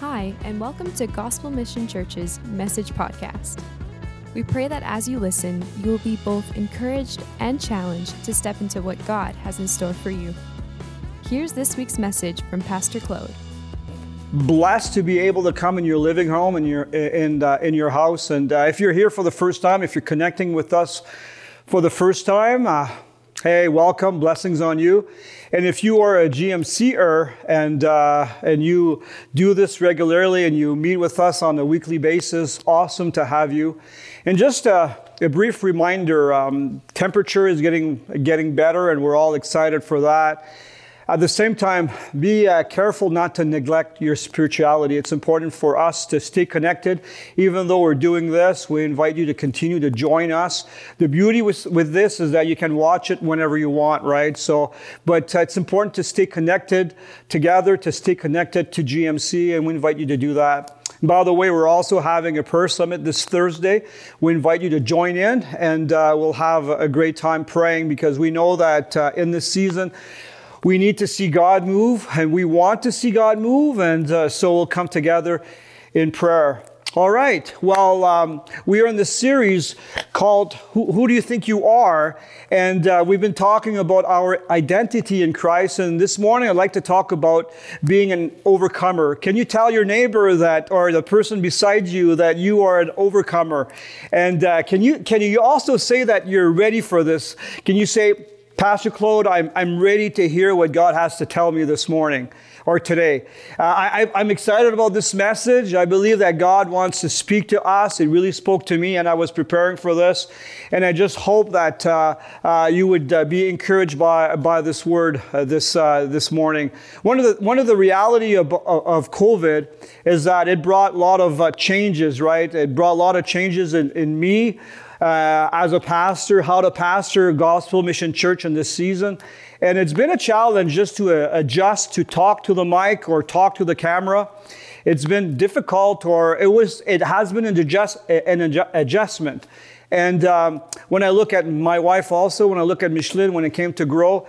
Hi, and welcome to Gospel Mission Church's Message Podcast. We pray that as you listen, you will be both encouraged and challenged to step into what God has in store for you. Here's this week's message from Pastor Claude. Blessed to be able to come in your living home in your in uh, in your house, and uh, if you're here for the first time, if you're connecting with us for the first time, uh, hey, welcome, blessings on you. And if you are a GMCer and, uh, and you do this regularly and you meet with us on a weekly basis, awesome to have you. And just a, a brief reminder um, temperature is getting, getting better, and we're all excited for that. At the same time, be uh, careful not to neglect your spirituality. It's important for us to stay connected. Even though we're doing this, we invite you to continue to join us. The beauty with, with this is that you can watch it whenever you want, right? So, but uh, it's important to stay connected together, to stay connected to GMC, and we invite you to do that. By the way, we're also having a prayer summit this Thursday. We invite you to join in, and uh, we'll have a great time praying because we know that uh, in this season, we need to see God move, and we want to see God move, and uh, so we'll come together in prayer. All right. Well, um, we are in this series called who, who, Do You Think You Are? And uh, we've been talking about our identity in Christ. And this morning, I'd like to talk about being an overcomer. Can you tell your neighbor that, or the person beside you, that you are an overcomer? And uh, can, you, can you also say that you're ready for this? Can you say, Pastor Claude, I'm, I'm ready to hear what God has to tell me this morning or today. Uh, I, I'm excited about this message. I believe that God wants to speak to us. It really spoke to me, and I was preparing for this. And I just hope that uh, uh, you would uh, be encouraged by, by this word uh, this, uh, this morning. One of the, one of the reality of, of COVID is that it brought a lot of changes, right? It brought a lot of changes in, in me uh, as a pastor, how to pastor Gospel Mission Church in this season. And it's been a challenge just to uh, adjust to talk to the mic or talk to the camera. It's been difficult, or it was, it has been an, adjust, an adjustment. And um, when I look at my wife, also when I look at Micheline, when it came to grow,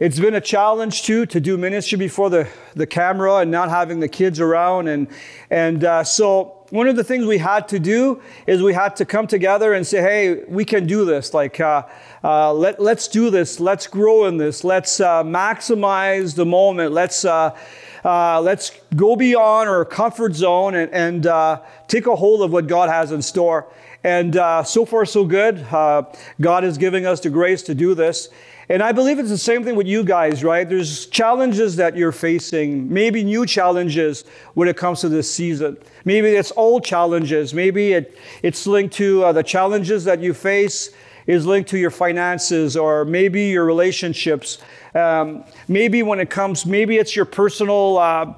it's been a challenge too to do ministry before the, the camera and not having the kids around. And, and uh, so one of the things we had to do is we had to come together and say, hey, we can do this. Like, uh, uh, let, let's do this. Let's grow in this. Let's uh, maximize the moment. Let's, uh, uh, let's go beyond our comfort zone and, and uh, take a hold of what God has in store. And so far, so good. God is giving us the grace to do this. And I believe it's the same thing with you guys, right? There's challenges that you're facing, maybe new challenges when it comes to this season. Maybe it's old challenges. Maybe it, it's linked to uh, the challenges that you face is linked to your finances or maybe your relationships. Um, maybe when it comes, maybe it's your personal uh,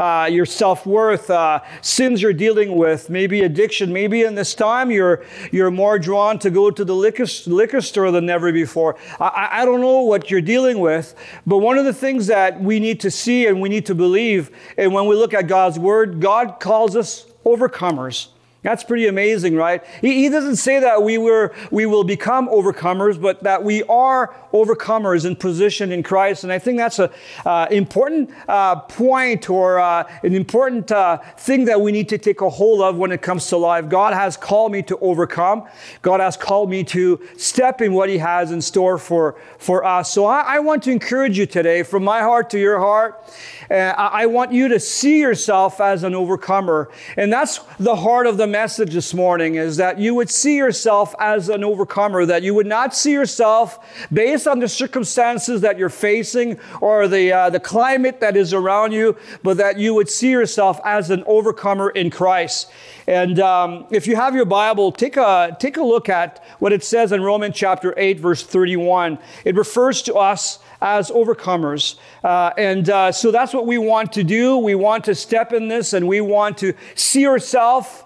uh, your self worth, uh, sins you're dealing with, maybe addiction. Maybe in this time you're, you're more drawn to go to the liquor, liquor store than ever before. I, I don't know what you're dealing with, but one of the things that we need to see and we need to believe, and when we look at God's Word, God calls us overcomers. That's pretty amazing, right? He, he, doesn't say that we, were, we will become overcomers, but that we are overcomers in position in Christ. And I think that's an uh, important uh, point or uh, an important uh, thing that we need to take a hold of when it comes to life. God has called me to overcome. God has called me to step in what He has in store for, for us. So I, I want to encourage you today, from my heart to your heart, uh, I want you to see yourself as an overcomer. And that's the heart of the message this morning is that you would see yourself as an overcomer, that you would not see yourself based on the circumstances that you're facing or the, uh, the climate that is around you, but that you would see yourself as an overcomer in Christ. And um, if you have your Bible, take a, take a look at what it says in Romans chapter 8, verse 31. It refers to us as overcomers. Uh, and uh, so that's what we want to do. We want to step in this and we want to see ourselves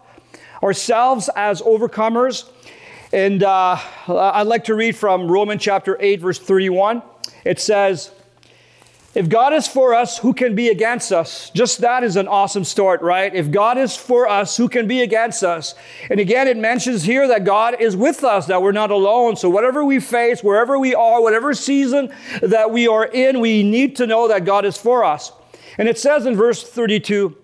ourselves as overcomers. And uh, I'd like to read from Romans chapter 8, verse 31. It says, if God is for us, who can be against us? Just that is an awesome start, right? If God is for us, who can be against us? And again, it mentions here that God is with us, that we're not alone. So whatever we face, wherever we are, whatever season that we are in, we need to know that God is for us. And it says in verse 32,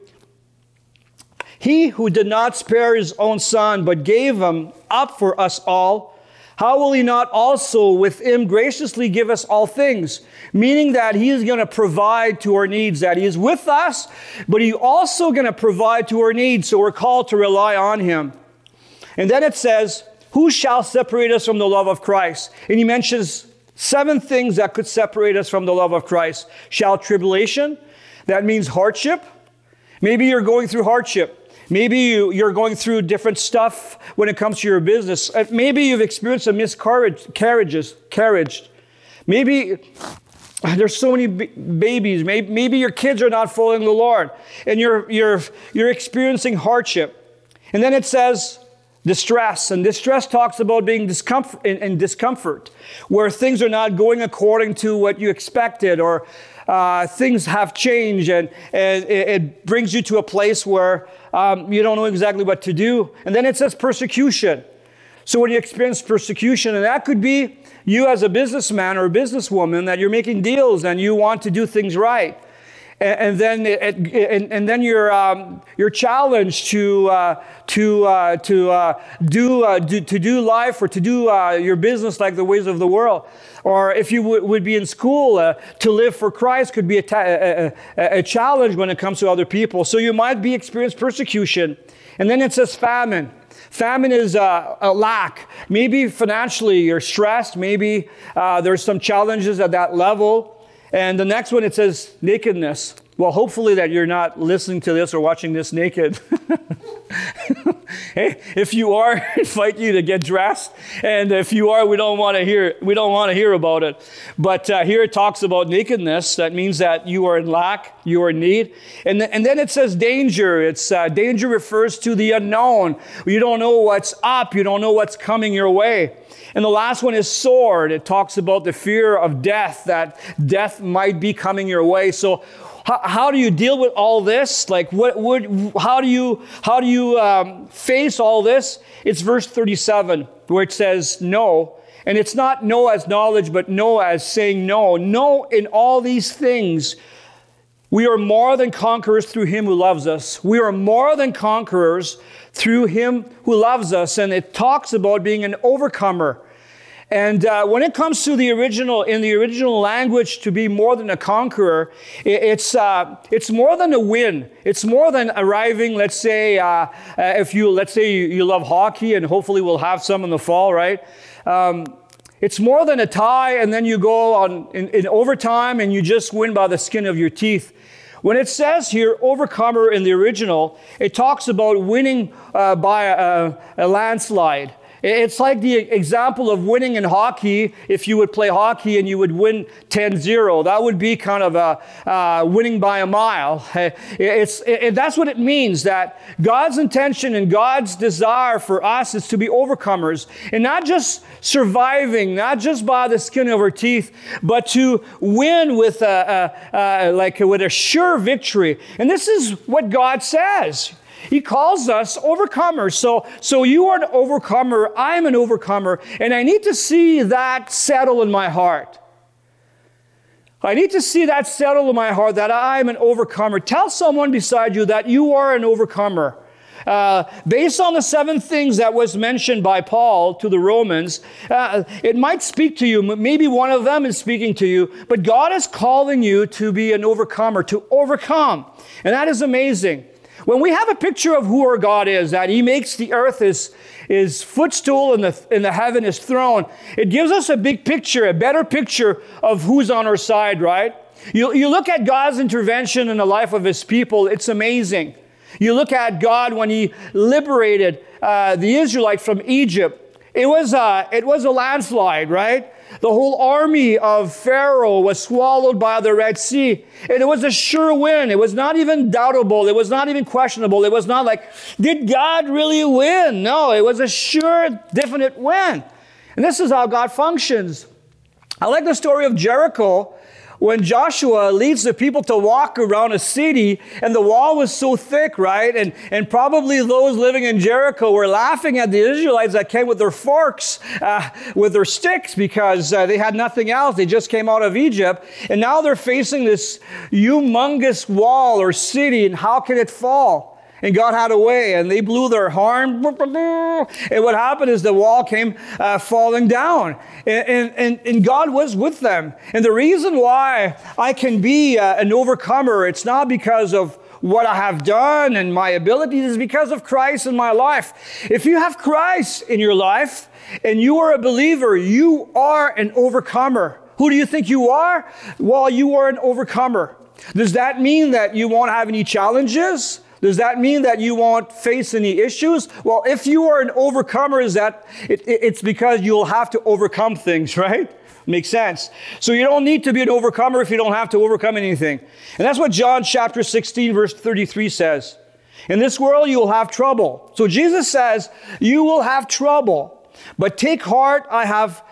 He who did not spare his own son, but gave him up for us all, how will he not also with him graciously give us all things? Meaning that he is going to provide to our needs, that he is with us, but he also going to provide to our needs. So we're called to rely on him. And then it says, Who shall separate us from the love of Christ? And he mentions seven things that could separate us from the love of Christ. Shall tribulation? That means hardship. Maybe you're going through hardship. Maybe you, you're going through different stuff when it comes to your business. Uh, maybe you've experienced some miscarriages, carriage. Maybe there's so many b- babies. Maybe, maybe your kids are not following the Lord and you're, you're, you're experiencing hardship. And then it says distress. And distress talks about being discomfort, in, in discomfort, where things are not going according to what you expected or uh, things have changed and, and it, brings you to a place where um, you don't know exactly what to do. And then it says persecution. So when you experience persecution, and that could be you as a businessman or a businesswoman that you're making deals and you want to do things right and, then it, and, and, then you're um, you're challenged to uh, to uh, to uh, do, uh, do, to do life or to do uh, your business like the ways of the world. Or if you w- would be in school, uh, to live for Christ could be a, ta- a, a, challenge when it comes to other people. So you might be experiencing persecution, and then it says famine. Famine is a, a lack. Maybe financially you're stressed. Maybe there's some challenges at that level. And the next one, it says nakedness. Well, hopefully that you're not listening to this or watching this naked. hey, if you are, I invite you to get dressed. And if you are, we don't want to hear. We don't want to hear about it. But uh, here it talks about nakedness. That means that you are in lack, you are in need. And, th- and then it says danger. It's uh, danger refers to the unknown. You don't know what's up. You don't know what's coming your way. And the last one is sword. It talks about the fear of death, that death might be coming your way. So, how, how do you deal with all this? Like, what would, how do you, how do you um, face all this? It's verse 37 where it says no. And it's not no as knowledge, but no as saying no. No in all these things. We are more than conquerors through him who loves us. We are more than conquerors through him who loves us. And it talks about being an overcomer. And uh, when it comes to the original, in the original language, to be more than a conqueror, it's, uh, it's more than a win. It's more than arriving, let's say, uh, uh, if you, let's say you, you, love hockey, and hopefully we'll have some in the fall, right? Um, it's more than a tie, and then you go on in, in overtime and you just win by the skin of your teeth. When it says here, overcomer in the original, it talks about winning uh, by a, a landslide. It's like the example of winning in hockey. If you would play hockey and you would win 10 0, that would be kind of a uh, winning by a mile. It's, it, that's what it means that God's intention and God's desire for us is to be overcomers and not just surviving, not just by the skin of our teeth, but to win with a, a, a like with a sure victory. And this is what God says. He calls us overcomers. So, so you are an overcomer. I'm an overcomer. And I need to see that settle in my heart. I need to see that settle in my heart that I'm an overcomer. Tell someone beside you that you are an overcomer. Uh, based on the seven things that was mentioned by Paul to the Romans, uh, it might speak to you. Maybe one of them is speaking to you, but God is calling you to be an overcomer, to overcome. And that is amazing. When we have a picture of who our God is, that He makes the earth His, his footstool and the, and the heaven His throne, it gives us a big picture, a better picture of who's on our side, right? You, you look at God's intervention in the life of His people, it's amazing. You look at God when He liberated uh, the Israelites from Egypt, it was, a, it was a landslide, right? The whole army of Pharaoh was swallowed by the Red Sea. And it was a sure win. It was not even doubtable. It was not even questionable. It was not like, did God really win? No, it was a sure, definite win. And this is how God functions. I like the story of Jericho when Joshua leads the people to walk around a city and the wall was so thick, right? And, and probably those living in Jericho were laughing at the Israelites that came with their forks, uh, with their sticks, because uh, they had nothing else. They just came out of Egypt. And now they're facing this humongous wall or city, and how can it fall? And God had a way, and they blew their horn. And what happened is the wall came uh, falling down. And, and, and God was with them. And the reason why I can be uh, an overcomer, it's not because of what I have done and my abilities, is because of Christ in my life. If you have Christ in your life and you are a believer, you are an overcomer. Who do you think you are? Well, you are an overcomer. Does that mean that you won't have any challenges? Does that mean that you won't face any issues? Well, if you are an overcomer, is that it, it's because you'll have to overcome things, right? Makes sense. So you don't need to be an overcomer if you don't have to overcome anything. And that's what John chapter 16, verse 33 says. In this world, you will have trouble. So Jesus says, You will have trouble, but take heart, I have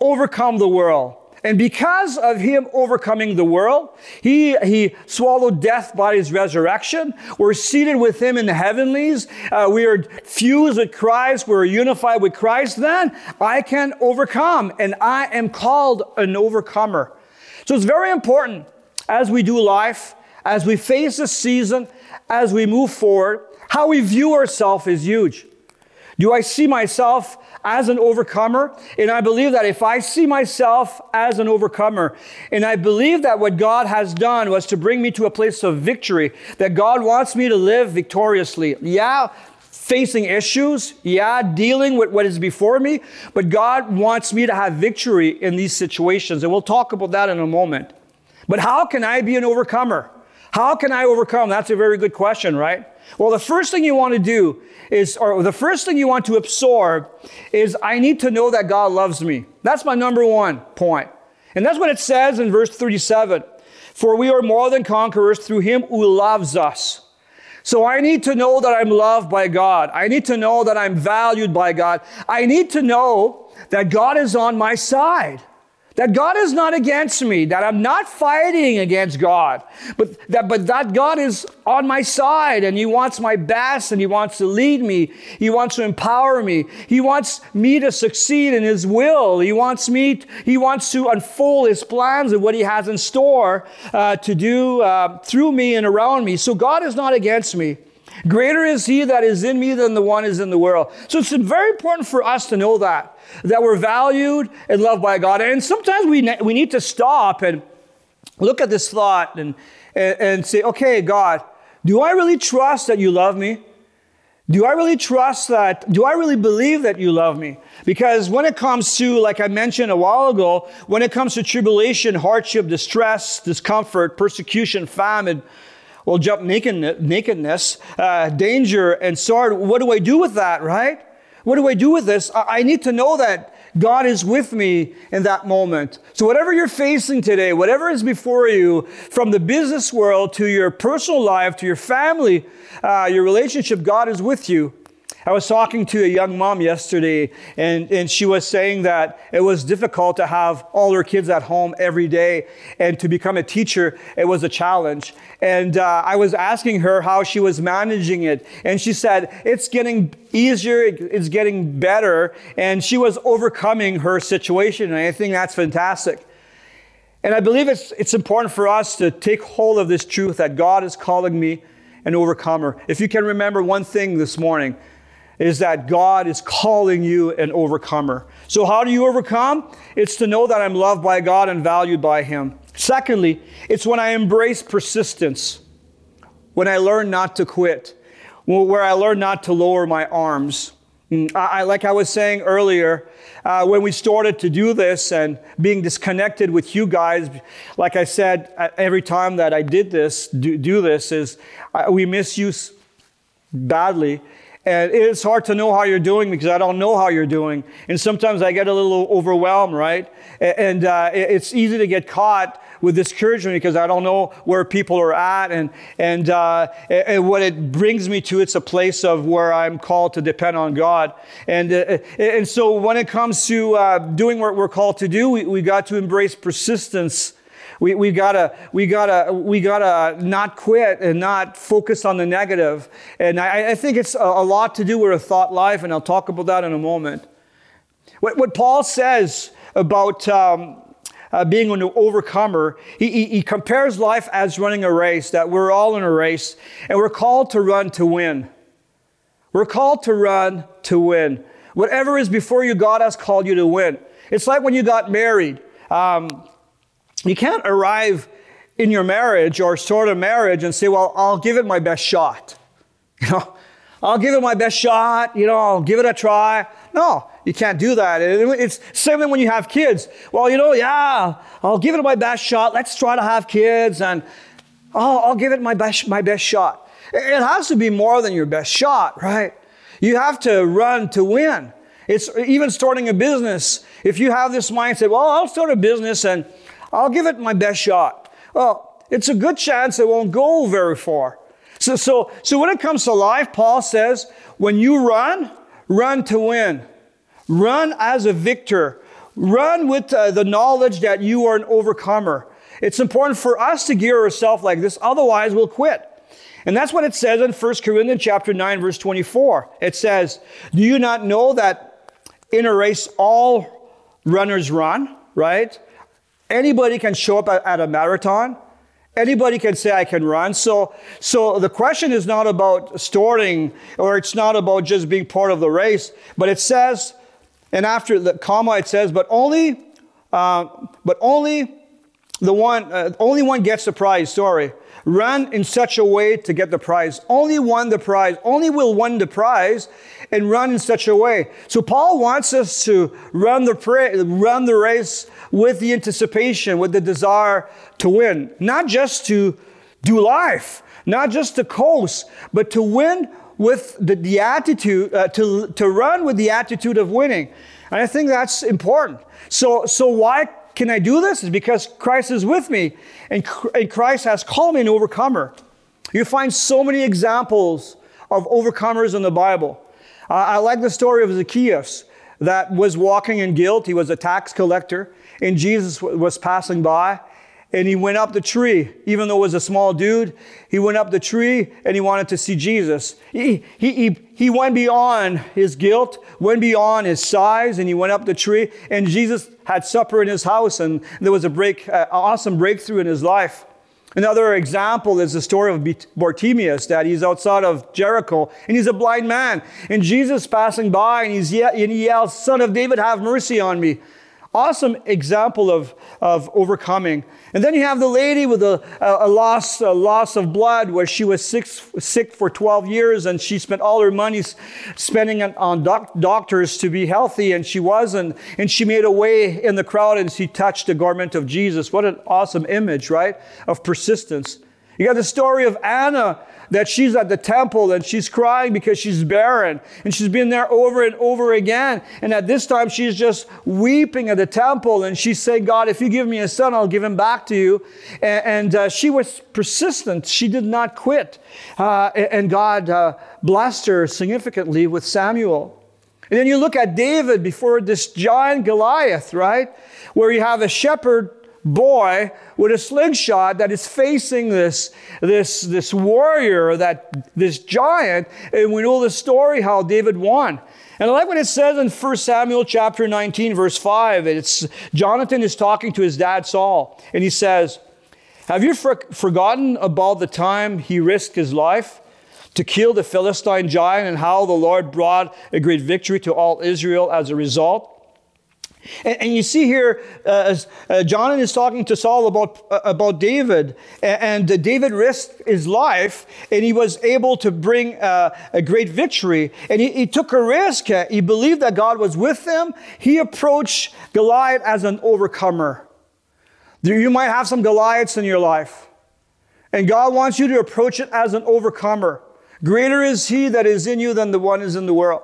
overcome the world. And because of him overcoming the world, he, he swallowed death by his resurrection. We're seated with him in the heavenlies. Uh, we are fused with Christ. We're unified with Christ. Then I can overcome, and I am called an overcomer. So it's very important as we do life, as we face the season, as we move forward, how we view ourselves is huge. Do I see myself as an overcomer. And I believe that if I see myself as an overcomer, and I believe that what God has done was to bring me to a place of victory, that God wants me to live victoriously. Yeah, facing issues, yeah, dealing with what is before me, but God wants me to have victory in these situations. And we'll talk about that in a moment. But how can I be an overcomer? How can I overcome? That's a very good question, right? Well, the first thing you want to do is, or the first thing you want to absorb is, I need to know that God loves me. That's my number one point. And that's what it says in verse 37 For we are more than conquerors through him who loves us. So I need to know that I'm loved by God. I need to know that I'm valued by God. I need to know that God is on my side. That God is not against me, that I'm not fighting against God, but that, but that God is on my side and He wants my best and He wants to lead me. He wants to empower me. He wants me to succeed in His will. He wants me, He wants to unfold His plans and what He has in store uh, to do uh, through me and around me. So God is not against me. Greater is he that is in me than the one is in the world. So it's very important for us to know that, that we're valued and loved by God. And sometimes we, ne- we need to stop and look at this thought and, and, and say, okay, God, do I really trust that you love me? Do I really trust that? Do I really believe that you love me? Because when it comes to, like I mentioned a while ago, when it comes to tribulation, hardship, distress, discomfort, persecution, famine, well, jump naked, nakedness, uh, danger, and sword. What do I do with that, right? What do I do with this? I, I need to know that God is with me in that moment. So, whatever you're facing today, whatever is before you, from the business world to your personal life to your family, uh, your relationship, God is with you. I was talking to a young mom yesterday, and, and she was saying that it was difficult to have all her kids at home every day, and to become a teacher, it was a challenge. And uh, I was asking her how she was managing it, and she said, It's getting easier, it's getting better, and she was overcoming her situation, and I think that's fantastic. And I believe it's, it's important for us to take hold of this truth that God is calling me an overcomer. If you can remember one thing this morning, is that God is calling you an overcomer. So, how do you overcome? It's to know that I'm loved by God and valued by Him. Secondly, it's when I embrace persistence, when I learn not to quit, where I learn not to lower my arms. Mm, I, like I was saying earlier, uh, when we started to do this and being disconnected with you guys, like I said, every time that I did this, do, do this, is uh, we miss you badly. And it's hard to know how you're doing because I don't know how you're doing. And sometimes I get a little overwhelmed, right? And uh, it's easy to get caught with discouragement because I don't know where people are at. And, and, uh, and what it brings me to, it's a place of where I'm called to depend on God. And, uh, and so when it comes to uh, doing what we're called to do, we, we got to embrace persistence we, we gotta, we gotta, we gotta not quit and not focus on the negative. And I, I think it's a, a, lot to do with a thought life, and I'll talk about that in a moment. What, what Paul says about, um, uh, being an overcomer, he, he, he compares life as running a race, that we're all in a race, and we're called to run to win. We're called to run to win. Whatever is before you, God has called you to win. It's like when you got married. Um, you can't arrive in your marriage or sort of marriage and say, well, I'll give it my best shot. You know, I'll give it my best shot. You know, I'll give it a try. No, you can't do that. It's same when you have kids. Well, you know, yeah, I'll give it my best shot. Let's try to have kids and oh, I'll give it my best, my best shot. It has to be more than your best shot, right? You have to run to win. It's even starting a business. If you have this mindset, well, I'll start a business and I'll give it my best shot. Well, it's a good chance it won't go very far. So, so, so when it comes to life, Paul says, when you run, run to win. Run as a victor. Run with uh, the knowledge that you are an overcomer. It's important for us to gear ourselves like this, otherwise we'll quit. And that's what it says in 1 Corinthians chapter 9, verse 24. It says, Do you not know that in a race all runners run, right? Anybody can show up at, a marathon. Anybody can say I can run. So, so the question is not about starting or it's not about just being part of the race, but it says, and after the comma it says, but only, uh, but only the one, uh, only one gets the prize. Sorry, run in such a way to get the prize. Only won the prize. Only will win the prize, and run in such a way. So Paul wants us to run the pra- run the race with the anticipation, with the desire to win. Not just to do life, not just to coast, but to win with the, the attitude, uh, to, to run with the attitude of winning. And I think that's important. So, so why can I do this? Is because Christ is with me and, and Christ has called me an overcomer. You find so many examples of overcomers in the Bible. Uh, I like the story of Zacchaeus that was walking in guilt. He was a tax collector and Jesus was passing by and he went up the tree, even though it was a small dude. He went up the tree and he wanted to see Jesus. He, he, he, he went beyond his guilt, went beyond his size, and he went up the tree. And Jesus had supper in his house, and there was a break, uh, awesome breakthrough in his life. Another example is the story of Bartimaeus, that he's outside of Jericho and he's a blind man. And Jesus passing by and, he's ye- and he yells, Son of David, have mercy on me awesome example of, of overcoming. And then you have the lady with a, a, loss, a loss of blood where she was sick, sick for 12 years and she spent all her money spending on doc, doctors to be healthy and she wasn't. And she made a way in the crowd and she touched the garment of Jesus. What an awesome image, right? Of persistence. You got the story of Anna that she's at the temple and she's crying because she's barren and she's been there over and over again. And at this time, she's just weeping at the temple and she's saying, God, if you give me a son, I'll give him back to you. And, and uh, she was persistent. She did not quit. Uh, and God uh, blessed her significantly with Samuel. And then you look at David before this giant Goliath, right? Where you have a shepherd boy with a slingshot that is facing this, this, this warrior, that this giant, and we know the story how David won. And I like what it says in 1 Samuel chapter 19, verse 5. It's Jonathan is talking to his dad Saul, and he says, Have you for- forgotten about the time he risked his life? To kill the Philistine giant and how the Lord brought a great victory to all Israel as a result. And, and you see here, uh, uh, John is talking to Saul about, uh, about David, and, and David risked his life, and he was able to bring uh, a great victory. And he, he took a risk. He believed that God was with him. He approached Goliath as an overcomer. You might have some Goliaths in your life, and God wants you to approach it as an overcomer. Greater is he that is in you than the one is in the world.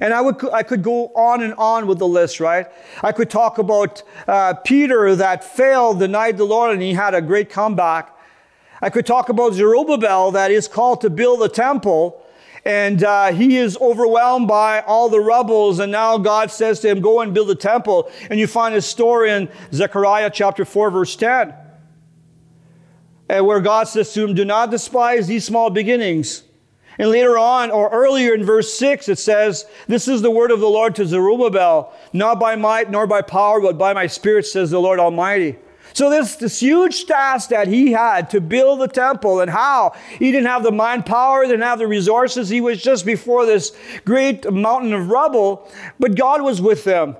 And I, would, I could go on and on with the list, right? I could talk about uh, Peter that failed, denied the Lord, and he had a great comeback. I could talk about Zerubbabel that is called to build the temple, and uh, he is overwhelmed by all the rebels, and now God says to him, Go and build a temple. And you find his story in Zechariah chapter 4, verse 10, and where God says to him, Do not despise these small beginnings. And later on, or earlier in verse 6, it says, This is the word of the Lord to Zerubbabel, not by might nor by power, but by my spirit, says the Lord Almighty. So this, this huge task that he had to build the temple and how he didn't have the manpower, didn't have the resources. He was just before this great mountain of rubble, but God was with them.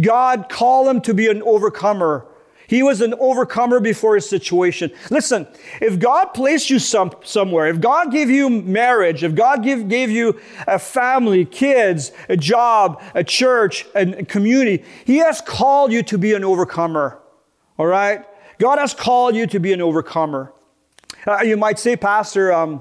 God called him to be an overcomer. He was an overcomer before his situation. Listen, if God placed you some, somewhere, if God gave you marriage, if God give, gave you a family, kids, a job, a church, a community, He has called you to be an overcomer. All right? God has called you to be an overcomer. Uh, you might say, Pastor, um,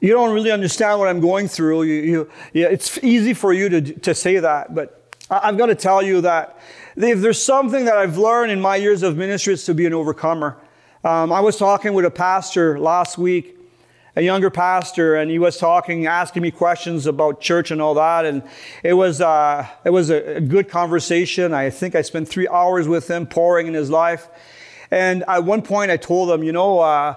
you don't really understand what I'm going through. You, you, yeah, it's easy for you to, to say that, but I've got to tell you that if there's something that I've learned in my years of ministry, it's to be an overcomer. Um, I was talking with a pastor last week, a younger pastor, and he was talking, asking me questions about church and all that. And it was, uh, it was a, good conversation. I think I spent three hours with him pouring in his life. And at one point, I told him, you know, uh,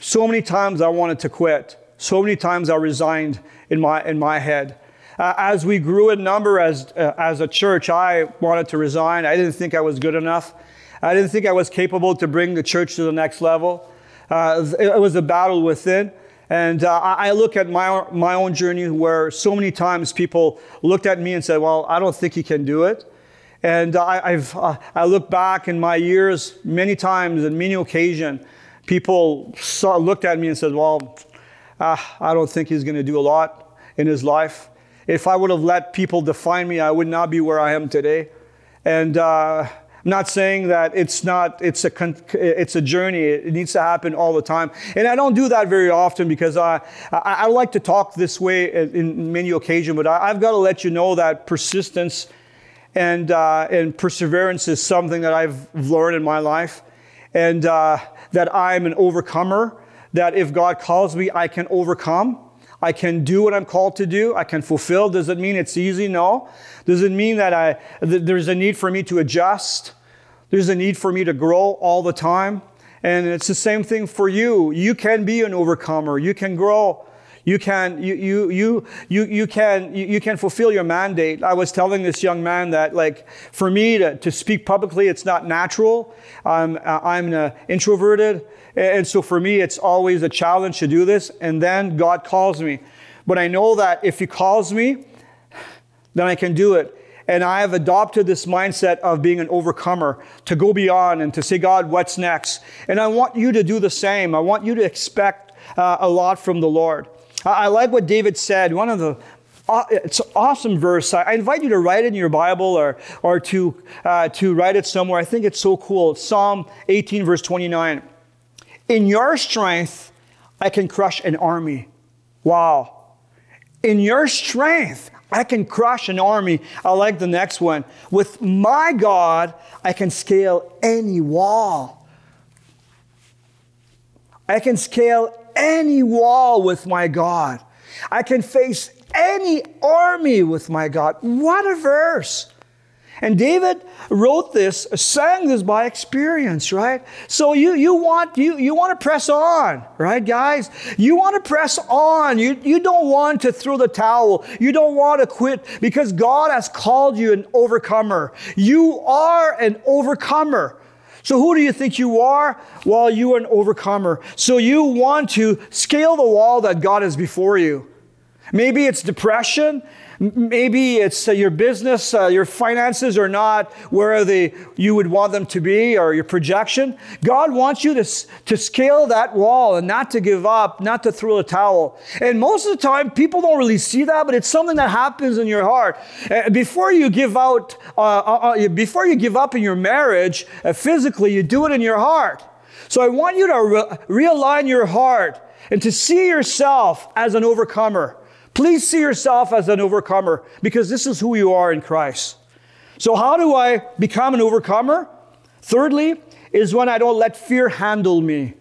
so many times I wanted to quit. So many times I resigned in my, in my head. Uh, as we grew in number as, uh, as a church, I wanted to resign. I didn't think I was good enough. I didn't think I was capable to bring the church to the next level. Uh, it was a battle within. And uh, I look at my, my own journey where so many times people looked at me and said, Well, I don't think you can do it. And I, have uh, I look back in my years many times and many occasions, people saw, looked at me and said, Well, uh, I don't think he's going to do a lot in his life. If I would have let people define me, I would not be where I am today. And uh, I'm not saying that it's not, it's a, it's a journey. It needs to happen all the time. And I don't do that very often because I, I, I like to talk this way in many occasions, but I, have got to let you know that persistence and, uh, and perseverance is something that I've learned in my life. And uh, that I'm an overcomer, that if God calls me, I can overcome. I can do what I'm called to do. I can fulfill. Does it mean it's easy? No. Does it mean that I, th- there's a need for me to adjust? There's a need for me to grow all the time. And it's the same thing for you. You can be an overcomer. You can grow. You can, you, you, you, you, can, you, can fulfill your mandate. I was telling this young man that, like, for me to, to speak publicly, it's not natural. I'm, I'm introverted. And so for me, it's always a challenge to do this. And then God calls me. But I know that if He calls me, then I can do it. And I have adopted this mindset of being an overcomer, to go beyond and to say, God, what's next? And I want you to do the same. I want you to expect uh, a lot from the Lord. I, like what David said. One of the uh, it's an awesome verse. I invite you to write it in your Bible or, or to, uh, to write it somewhere. I think it's so cool. Psalm 18, verse 29. In your strength, I can crush an army. Wow. In your strength, I can crush an army. I like the next one. With my God, I can scale any wall. I can scale any wall with my God. I can face any army with my God. What a verse! And David wrote this, sang this by experience, right? So you, you want you, you want to press on, right, guys? You want to press on. You, you don't want to throw the towel. You don't want to quit because God has called you an overcomer. You are an overcomer. So who do you think you are? Well, you are an overcomer. So you want to scale the wall that God has before you. Maybe it's depression. Maybe it's uh, your business, uh, your finances are not where they, you would want them to be, or your projection. God wants you to, to scale that wall and not to give up, not to throw a towel. And most of the time, people don't really see that, but it's something that happens in your heart. Uh, before you give out, uh, uh, uh before you give up in your marriage physically, you do it in your heart. So I want you to re- realign your heart and to see yourself as an overcomer. Please see yourself as an overcomer because this is who you are in Christ. So, how do I become an overcomer? Thirdly, is when I don't let fear handle me.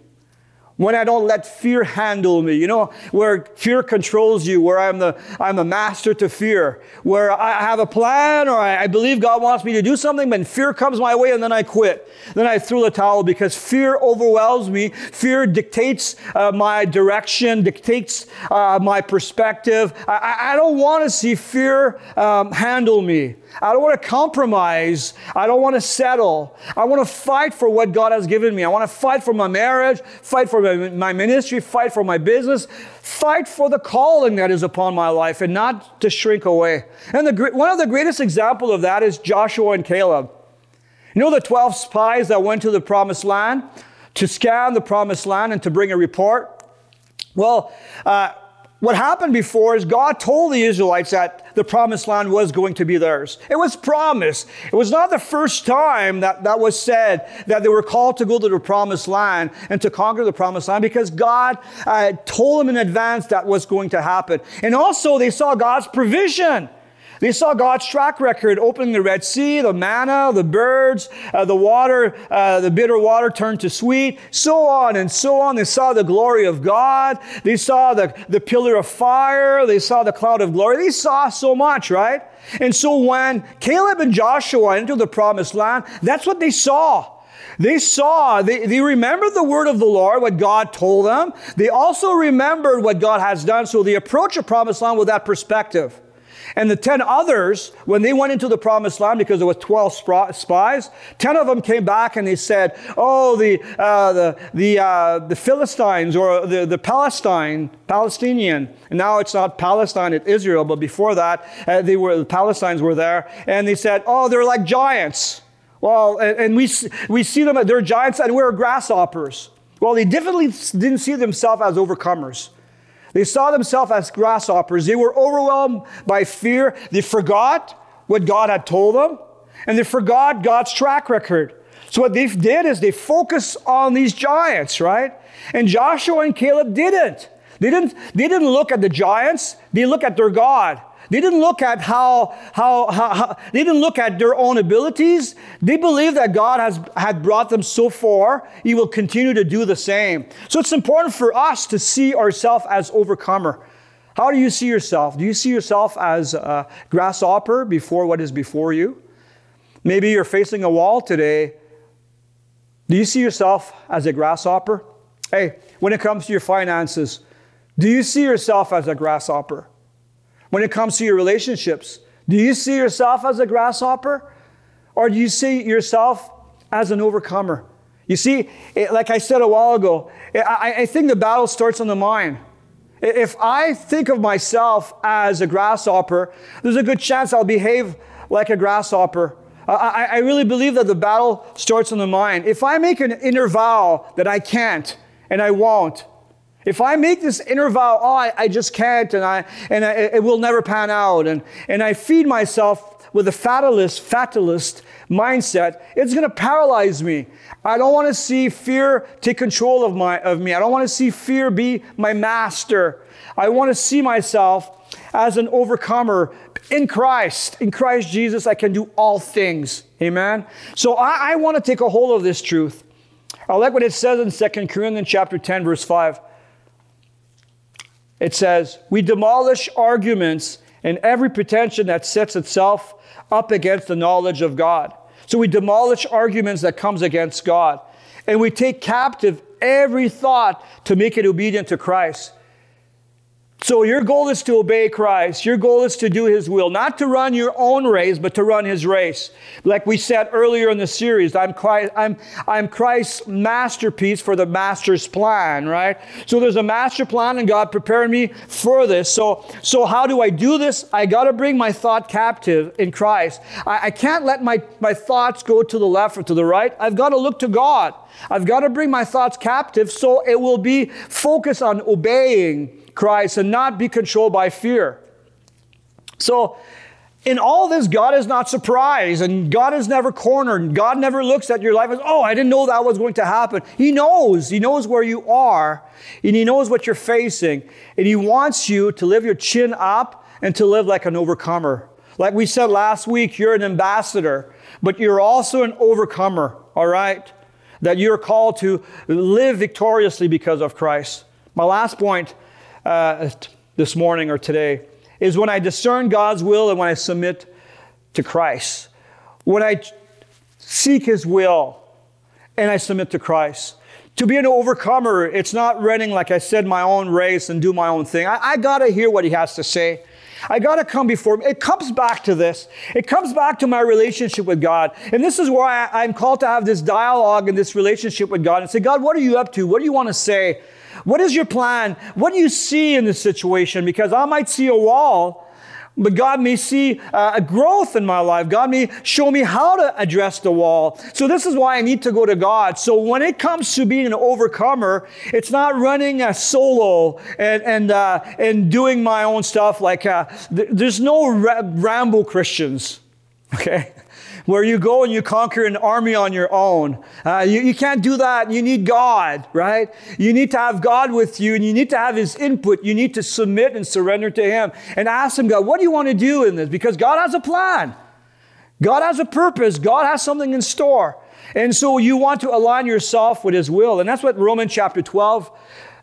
When I don't let fear handle me, you know, where fear controls you, where I'm the I'm a master to fear, where I have a plan or I, I, believe God wants me to do something, but fear comes my way and then I quit. Then I throw the towel because fear overwhelms me. Fear dictates uh, my direction, dictates uh, my perspective. I, I don't want to see fear um, handle me. I don't want to compromise. I don't want to settle. I want to fight for what God has given me. I want to fight for my marriage, fight for my, ministry, fight for my business, fight for the calling that is upon my life and not to shrink away. And the, one of the greatest examples of that is Joshua and Caleb. You know the 12 spies that went to the promised land to scan the promised land and to bring a report? Well, uh, what happened before is God told the Israelites that the promised land was going to be theirs. It was promised. It was not the first time that that was said that they were called to go to the promised land and to conquer the promised land because God uh, told them in advance that was going to happen. And also they saw God's provision. They saw God's track record opening the Red Sea, the manna, the birds, uh, the water, uh, the bitter water turned to sweet, so on and so on. They saw the glory of God. They saw the, the pillar of fire. They saw the cloud of glory. They saw so much, right? And so when Caleb and Joshua entered the promised land, that's what they saw. They saw, they, they remembered the word of the Lord, what God told them. They also remembered what God has done. So they approached the promised land with that perspective. And the 10 others, when they went into the promised land, because there were 12 spies, 10 of them came back and they said, oh, the, uh, the, the, uh, the Philistines or the, the Palestine, Palestinian. And now it's not Palestine, it's Israel, but before that, uh, they were, the Palestinians were there. And they said, oh, they're like giants. Well, and, and we, we see them, they're giants and we're grasshoppers. Well, they definitely didn't see themselves as overcomers. They saw themselves as grasshoppers. They were overwhelmed by fear. They forgot what God had told them, and they forgot God's track record. So what they did is they focused on these giants, right? And Joshua and Caleb didn't. They didn't, they didn't look at the giants, they looked at their God. They didn't look at how, how, how, how, they didn't look at their own abilities. They believe that God has had brought them so far, He will continue to do the same. So it's important for us to see ourselves as overcomer. How do you see yourself? Do you see yourself as a grasshopper before what is before you? Maybe you're facing a wall today. Do you see yourself as a grasshopper? Hey, when it comes to your finances, do you see yourself as a grasshopper? When it comes to your relationships, do you see yourself as a grasshopper? Or do you see yourself as an overcomer? You see, it, like I said a while ago, eh, I, I think the battle starts on the mind. If I think of myself as a grasshopper, there's a good chance I'll behave like a grasshopper. I, I, really believe that the battle starts on the mind. If I make an inner vow that I can't and I won't, if I make this inner vow, oh, I, I just can't, and I and I, it will never pan out, and and I feed myself with a fatalist, fatalist mindset, it's going to paralyze me. I don't want to see fear take control of my of me. I don't want to see fear be my master. I want to see myself as an overcomer in Christ. In Christ Jesus, I can do all things. Amen. So I, I want to take a hold of this truth. I like what it says in 2 Corinthians chapter 10, verse 5. It says, We demolish arguments and every pretension that sets itself up against the knowledge of God. So we demolish arguments that comes against God. And we take captive every thought to make it obedient to Christ. So your goal is to obey Christ. Your goal is to do His will, not to run your own race, but to run His race. Like we said earlier in the series, I'm Christ, I'm, I'm Christ's masterpiece for the master's plan, right? So there's a master plan, and God prepared me for this. So, so how do I do this? I got to bring my thought captive in Christ. I, I can't let my, my thoughts go to the left or to the right. I've got to look to God. I've got to bring my thoughts captive so it will be focused on obeying Christ and not be controlled by fear. So, in all this, God is not surprised and God is never cornered. God never looks at your life as, oh, I didn't know that was going to happen. He knows. He knows where you are and He knows what you're facing. And He wants you to live your chin up and to live like an overcomer. Like we said last week, you're an ambassador, but you're also an overcomer, all right? that you're called to live victoriously because of Christ. My last point uh, this morning or today is when I discern God's will and when I submit to Christ. When I seek His will and I submit to Christ. To be an overcomer, it's not running, like I said, my own race and do my own thing. I, I got to hear what He has to say. I got to come before him. It comes back to this. It comes back to my relationship with God. And this is why I'm called to have this dialogue and this relationship with God and say, God, what are you up to? What do you want to say? What is your plan? What do you see in this situation? Because I might see a wall but God may see uh, a growth in my life. God may show me how to address the wall. So this is why I need to go to God. So when it comes to being an overcomer, it's not running a solo and and uh, and doing my own stuff. Like uh, th- there's no ra- Rambo Christians. Okay where you go and you conquer an army on your own. Uh, you, you can't do that. You need God, right? You need to have God with you and you need to have His input. You need to submit and surrender to Him and ask Him, God, what do you want to do in this? Because God has a plan. God has a purpose. God has something in store. And so you want to align yourself with His will. And that's what Romans chapter 12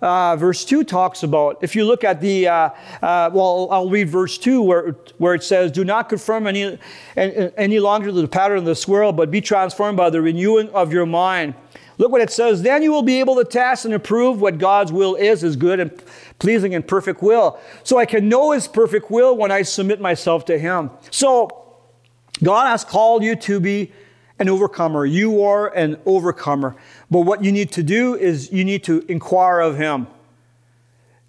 uh, verse 2 talks about. If you look at the, uh, uh, well, I'll read verse 2 where, where it says, Do not conform any, any longer the pattern of this world, but be transformed by the renewing of your mind. Look what it says. Then you will be able to test and approve what God's will is, is good and pleasing and perfect will. So I can know His perfect will when I submit myself to Him. So God has called you to be an overcomer. You are an overcomer. But what you need to do is you need to inquire of Him.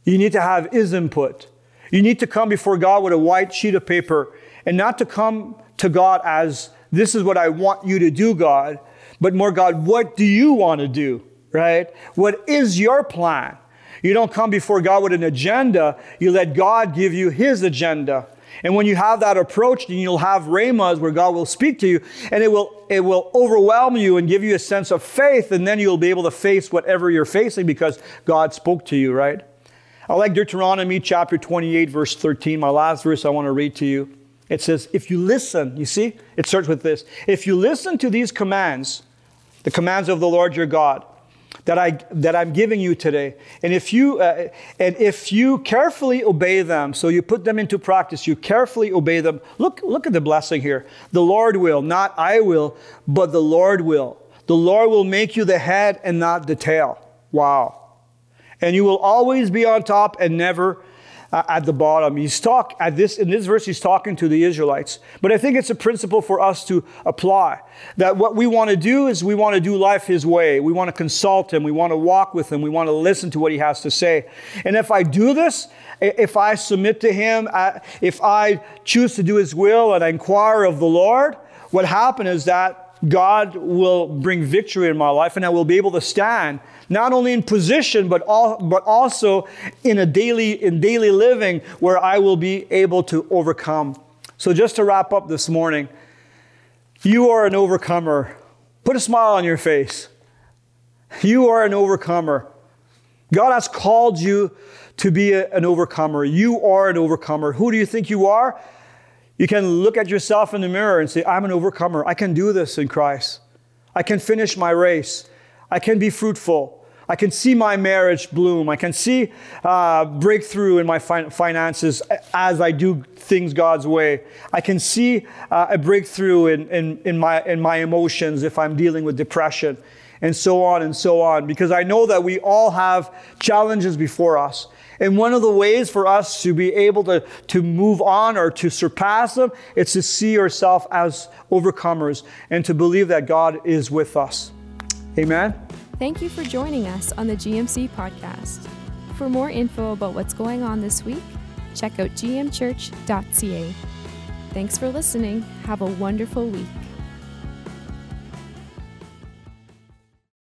You need to have His input. You need to come before God with a white sheet of paper and not to come to God as, this is what I want you to do, God, but more, God, what do you want to do, right? What is your plan? You don't come before God with an agenda, you let God give you His agenda. And when you have that approach, then you'll have rhemas where God will speak to you and it will, it will overwhelm you and give you a sense of faith. And then you'll be able to face whatever you're facing because God spoke to you, right? I like Deuteronomy chapter 28, verse 13. My last verse I want to read to you. It says, If you listen, you see, it starts with this. If you listen to these commands, the commands of the Lord your God, that, I, that I'm giving you today. And if, you, uh, and if you carefully obey them, so you put them into practice, you carefully obey them, look, look at the blessing here. The Lord will, not I will, but the Lord will. The Lord will make you the head and not the tail. Wow. And you will always be on top and never uh, at the bottom. He's talk at this in this verse. He's talking to the Israelites, but I think it's a principle for us to apply. That what we want to do is we want to do life His way. We want to consult Him. We want to walk with Him. We want to listen to what He has to say. And if I do this, if I submit to Him, if I choose to do His will and I inquire of the Lord, what happens is that God will bring victory in my life and I will be able to stand not only in position but, all, but also in a daily in daily living where I will be able to overcome. So just to wrap up this morning, you are an overcomer. Put a smile on your face. You are an overcomer. God has called you to be a, an overcomer. You are an overcomer. Who do you think you are? You can look at yourself in the mirror and say, I'm an overcomer. I can do this in Christ. I can finish my race. I can be fruitful. I can see my marriage bloom. I can see uh, breakthrough in my fin- finances as I do things God's way. I can see uh, a breakthrough in, in, in, my, in my emotions if I'm dealing with depression, and so on and so on. Because I know that we all have challenges before us. And one of the ways for us to be able to, to move on or to surpass them, it's to see ourselves as overcomers and to believe that God is with us. Amen. Thank you for joining us on the GMC podcast. For more info about what's going on this week, check out gmchurch.ca. Thanks for listening. Have a wonderful week.